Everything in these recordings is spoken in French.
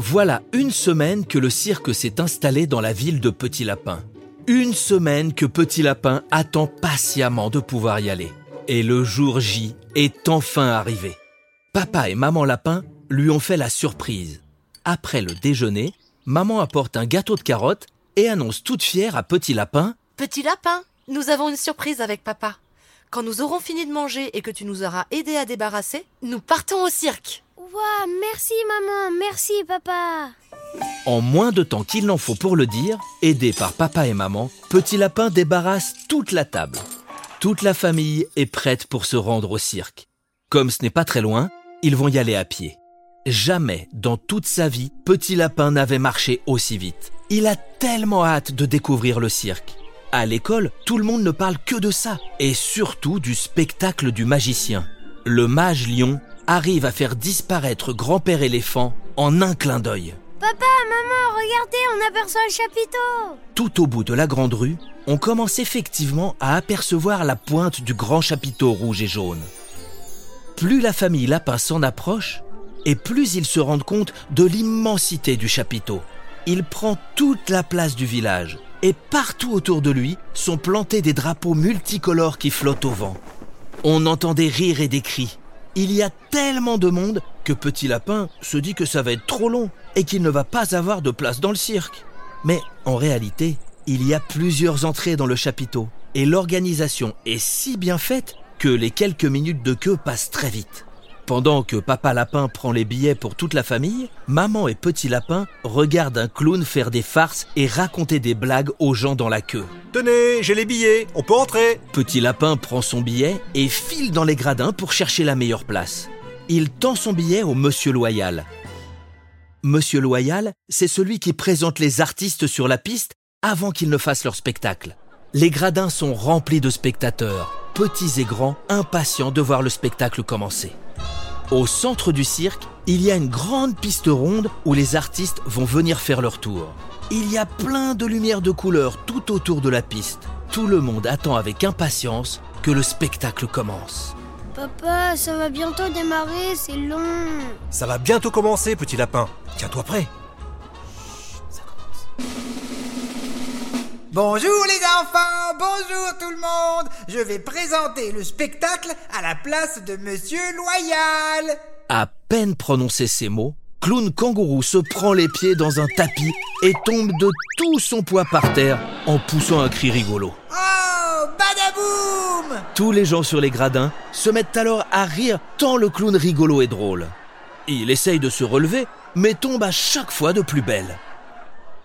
Voilà une semaine que le cirque s'est installé dans la ville de Petit Lapin. Une semaine que Petit Lapin attend patiemment de pouvoir y aller. Et le jour J est enfin arrivé. Papa et maman Lapin lui ont fait la surprise. Après le déjeuner, maman apporte un gâteau de carottes et annonce toute fière à Petit Lapin Petit lapin, nous avons une surprise avec papa. Quand nous aurons fini de manger et que tu nous auras aidé à débarrasser, nous partons au cirque. Merci maman, merci papa. En moins de temps qu'il n'en faut pour le dire, aidé par papa et maman, Petit Lapin débarrasse toute la table. Toute la famille est prête pour se rendre au cirque. Comme ce n'est pas très loin, ils vont y aller à pied. Jamais dans toute sa vie, Petit Lapin n'avait marché aussi vite. Il a tellement hâte de découvrir le cirque. À l'école, tout le monde ne parle que de ça, et surtout du spectacle du magicien. Le mage lion arrive à faire disparaître grand-père éléphant en un clin d'œil. Papa, maman, regardez, on aperçoit le chapiteau. Tout au bout de la grande rue, on commence effectivement à apercevoir la pointe du grand chapiteau rouge et jaune. Plus la famille Lapin s'en approche, et plus ils se rendent compte de l'immensité du chapiteau. Il prend toute la place du village, et partout autour de lui sont plantés des drapeaux multicolores qui flottent au vent. On entend des rires et des cris. Il y a tellement de monde que Petit Lapin se dit que ça va être trop long et qu'il ne va pas avoir de place dans le cirque. Mais en réalité, il y a plusieurs entrées dans le chapiteau et l'organisation est si bien faite que les quelques minutes de queue passent très vite. Pendant que Papa Lapin prend les billets pour toute la famille, Maman et Petit Lapin regardent un clown faire des farces et raconter des blagues aux gens dans la queue. Tenez, j'ai les billets, on peut entrer. Petit Lapin prend son billet et file dans les gradins pour chercher la meilleure place. Il tend son billet au Monsieur Loyal. Monsieur Loyal, c'est celui qui présente les artistes sur la piste avant qu'ils ne fassent leur spectacle. Les gradins sont remplis de spectateurs, petits et grands, impatients de voir le spectacle commencer. Au centre du cirque, il y a une grande piste ronde où les artistes vont venir faire leur tour. Il y a plein de lumières de couleurs tout autour de la piste. Tout le monde attend avec impatience que le spectacle commence. Papa, ça va bientôt démarrer, c'est long. Ça va bientôt commencer, petit lapin. Tiens-toi prêt. Bonjour les enfants, bonjour tout le monde. Je vais présenter le spectacle à la place de Monsieur Loyal. À peine prononcé ces mots, Clown Kangourou se prend les pieds dans un tapis et tombe de tout son poids par terre en poussant un cri rigolo. Oh, badaboum Tous les gens sur les gradins se mettent alors à rire tant le clown rigolo est drôle. Il essaye de se relever, mais tombe à chaque fois de plus belle.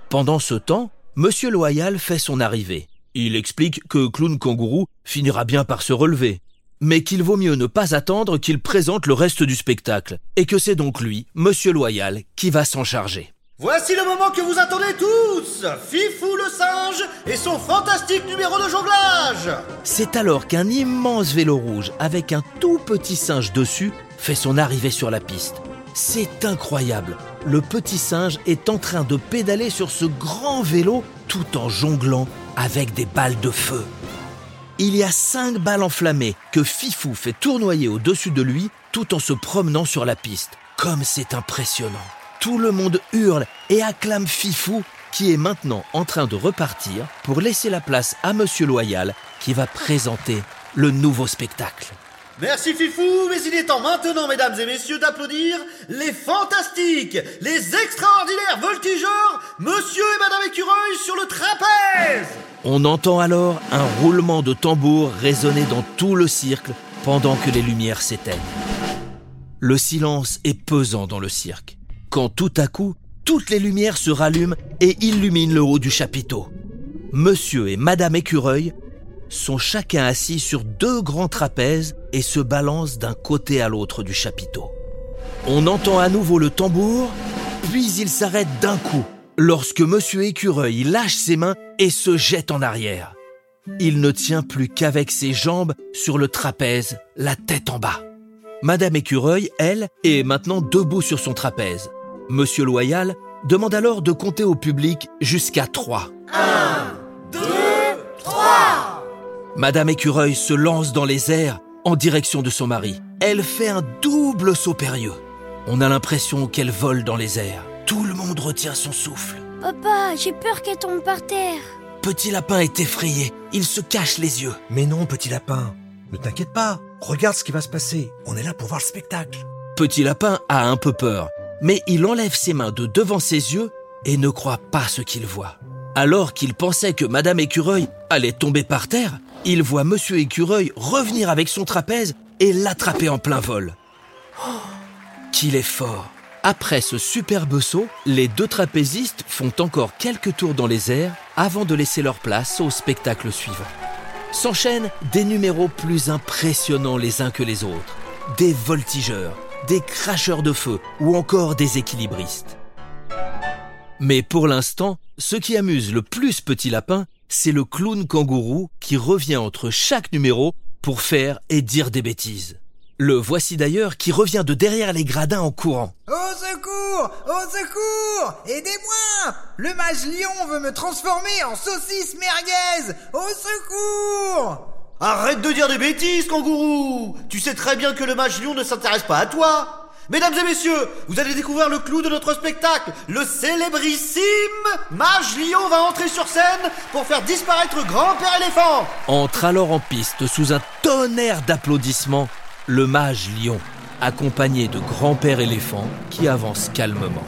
Pendant ce temps, Monsieur Loyal fait son arrivée. Il explique que Clown Kangourou finira bien par se relever, mais qu'il vaut mieux ne pas attendre qu'il présente le reste du spectacle, et que c'est donc lui, Monsieur Loyal, qui va s'en charger. Voici le moment que vous attendez tous Fifou le singe et son fantastique numéro de jonglage C'est alors qu'un immense vélo rouge avec un tout petit singe dessus fait son arrivée sur la piste. C'est incroyable. Le petit singe est en train de pédaler sur ce grand vélo tout en jonglant avec des balles de feu. Il y a cinq balles enflammées que Fifou fait tournoyer au-dessus de lui tout en se promenant sur la piste. Comme c'est impressionnant. Tout le monde hurle et acclame Fifou qui est maintenant en train de repartir pour laisser la place à Monsieur Loyal qui va présenter le nouveau spectacle. Merci Fifou, mais il est temps maintenant, mesdames et messieurs, d'applaudir les fantastiques, les extraordinaires voltigeurs, monsieur et madame écureuil sur le trapèze On entend alors un roulement de tambour résonner dans tout le cirque pendant que les lumières s'éteignent. Le silence est pesant dans le cirque, quand tout à coup, toutes les lumières se rallument et illuminent le haut du chapiteau. Monsieur et madame écureuil sont chacun assis sur deux grands trapèzes et se balancent d'un côté à l'autre du chapiteau. On entend à nouveau le tambour, puis il s'arrête d'un coup lorsque Monsieur Écureuil lâche ses mains et se jette en arrière. Il ne tient plus qu'avec ses jambes sur le trapèze, la tête en bas. Madame Écureuil, elle, est maintenant debout sur son trapèze. Monsieur Loyal demande alors de compter au public jusqu'à trois. Madame Écureuil se lance dans les airs en direction de son mari. Elle fait un double saut périlleux. On a l'impression qu'elle vole dans les airs. Tout le monde retient son souffle. Papa, j'ai peur qu'elle tombe par terre. Petit Lapin est effrayé. Il se cache les yeux. Mais non, petit lapin, ne t'inquiète pas. Regarde ce qui va se passer. On est là pour voir le spectacle. Petit Lapin a un peu peur, mais il enlève ses mains de devant ses yeux et ne croit pas ce qu'il voit. Alors qu'il pensait que Madame Écureuil allait tomber par terre, il voit Monsieur Écureuil revenir avec son trapèze et l'attraper en plein vol. Oh, qu'il est fort Après ce superbe saut, les deux trapézistes font encore quelques tours dans les airs avant de laisser leur place au spectacle suivant. S'enchaînent des numéros plus impressionnants les uns que les autres. Des voltigeurs, des cracheurs de feu ou encore des équilibristes. Mais pour l'instant, ce qui amuse le plus Petit Lapin, c'est le clown kangourou qui revient entre chaque numéro pour faire et dire des bêtises. Le voici d'ailleurs qui revient de derrière les gradins en courant. Au secours Au secours Aidez-moi! Le mage lion veut me transformer en saucisse merguez! Au secours! Arrête de dire des bêtises, kangourou! Tu sais très bien que le mage lion ne s'intéresse pas à toi Mesdames et messieurs, vous allez découvrir le clou de notre spectacle. Le célébrissime Mage Lion va entrer sur scène pour faire disparaître Grand-Père éléphant. Entre alors en piste sous un tonnerre d'applaudissements le mage lion, accompagné de grand-père éléphant qui avance calmement.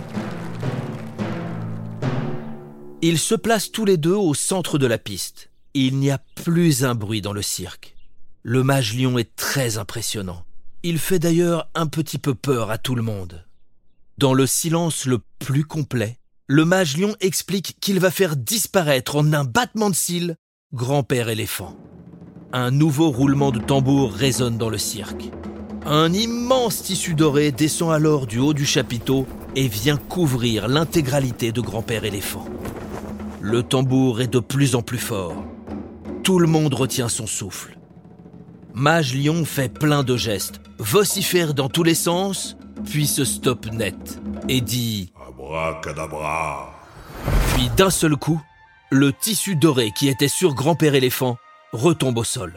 Ils se placent tous les deux au centre de la piste. Il n'y a plus un bruit dans le cirque. Le mage lion est très impressionnant. Il fait d'ailleurs un petit peu peur à tout le monde. Dans le silence le plus complet, le mage lion explique qu'il va faire disparaître en un battement de cils grand-père éléphant. Un nouveau roulement de tambour résonne dans le cirque. Un immense tissu doré descend alors du haut du chapiteau et vient couvrir l'intégralité de grand-père éléphant. Le tambour est de plus en plus fort. Tout le monde retient son souffle. Mage Lion fait plein de gestes, vocifère dans tous les sens, puis se stoppe net et dit Abracadabra. Puis d'un seul coup, le tissu doré qui était sur Grand-Père éléphant retombe au sol.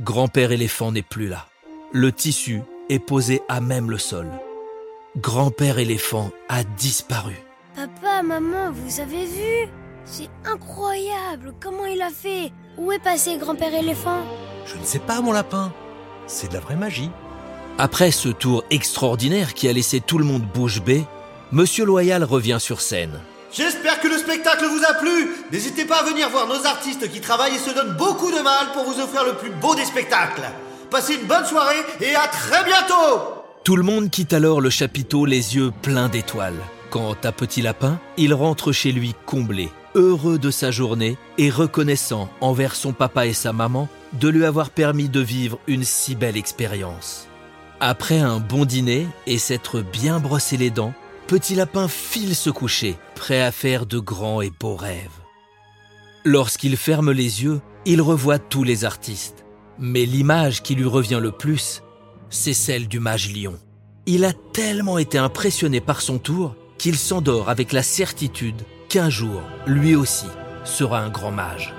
Grand-Père éléphant n'est plus là. Le tissu est posé à même le sol. Grand-Père éléphant a disparu. Papa, maman, vous avez vu? C'est incroyable Comment il a fait? Où est passé grand-père éléphant? Je ne sais pas, mon lapin. C'est de la vraie magie. Après ce tour extraordinaire qui a laissé tout le monde bouche bée, Monsieur Loyal revient sur scène. J'espère que le spectacle vous a plu. N'hésitez pas à venir voir nos artistes qui travaillent et se donnent beaucoup de mal pour vous offrir le plus beau des spectacles. Passez une bonne soirée et à très bientôt Tout le monde quitte alors le chapiteau les yeux pleins d'étoiles. Quant à Petit Lapin, il rentre chez lui comblé, heureux de sa journée et reconnaissant envers son papa et sa maman de lui avoir permis de vivre une si belle expérience. Après un bon dîner et s'être bien brossé les dents, Petit Lapin file se coucher, prêt à faire de grands et beaux rêves. Lorsqu'il ferme les yeux, il revoit tous les artistes. Mais l'image qui lui revient le plus, c'est celle du mage lion. Il a tellement été impressionné par son tour qu'il s'endort avec la certitude qu'un jour, lui aussi, sera un grand mage.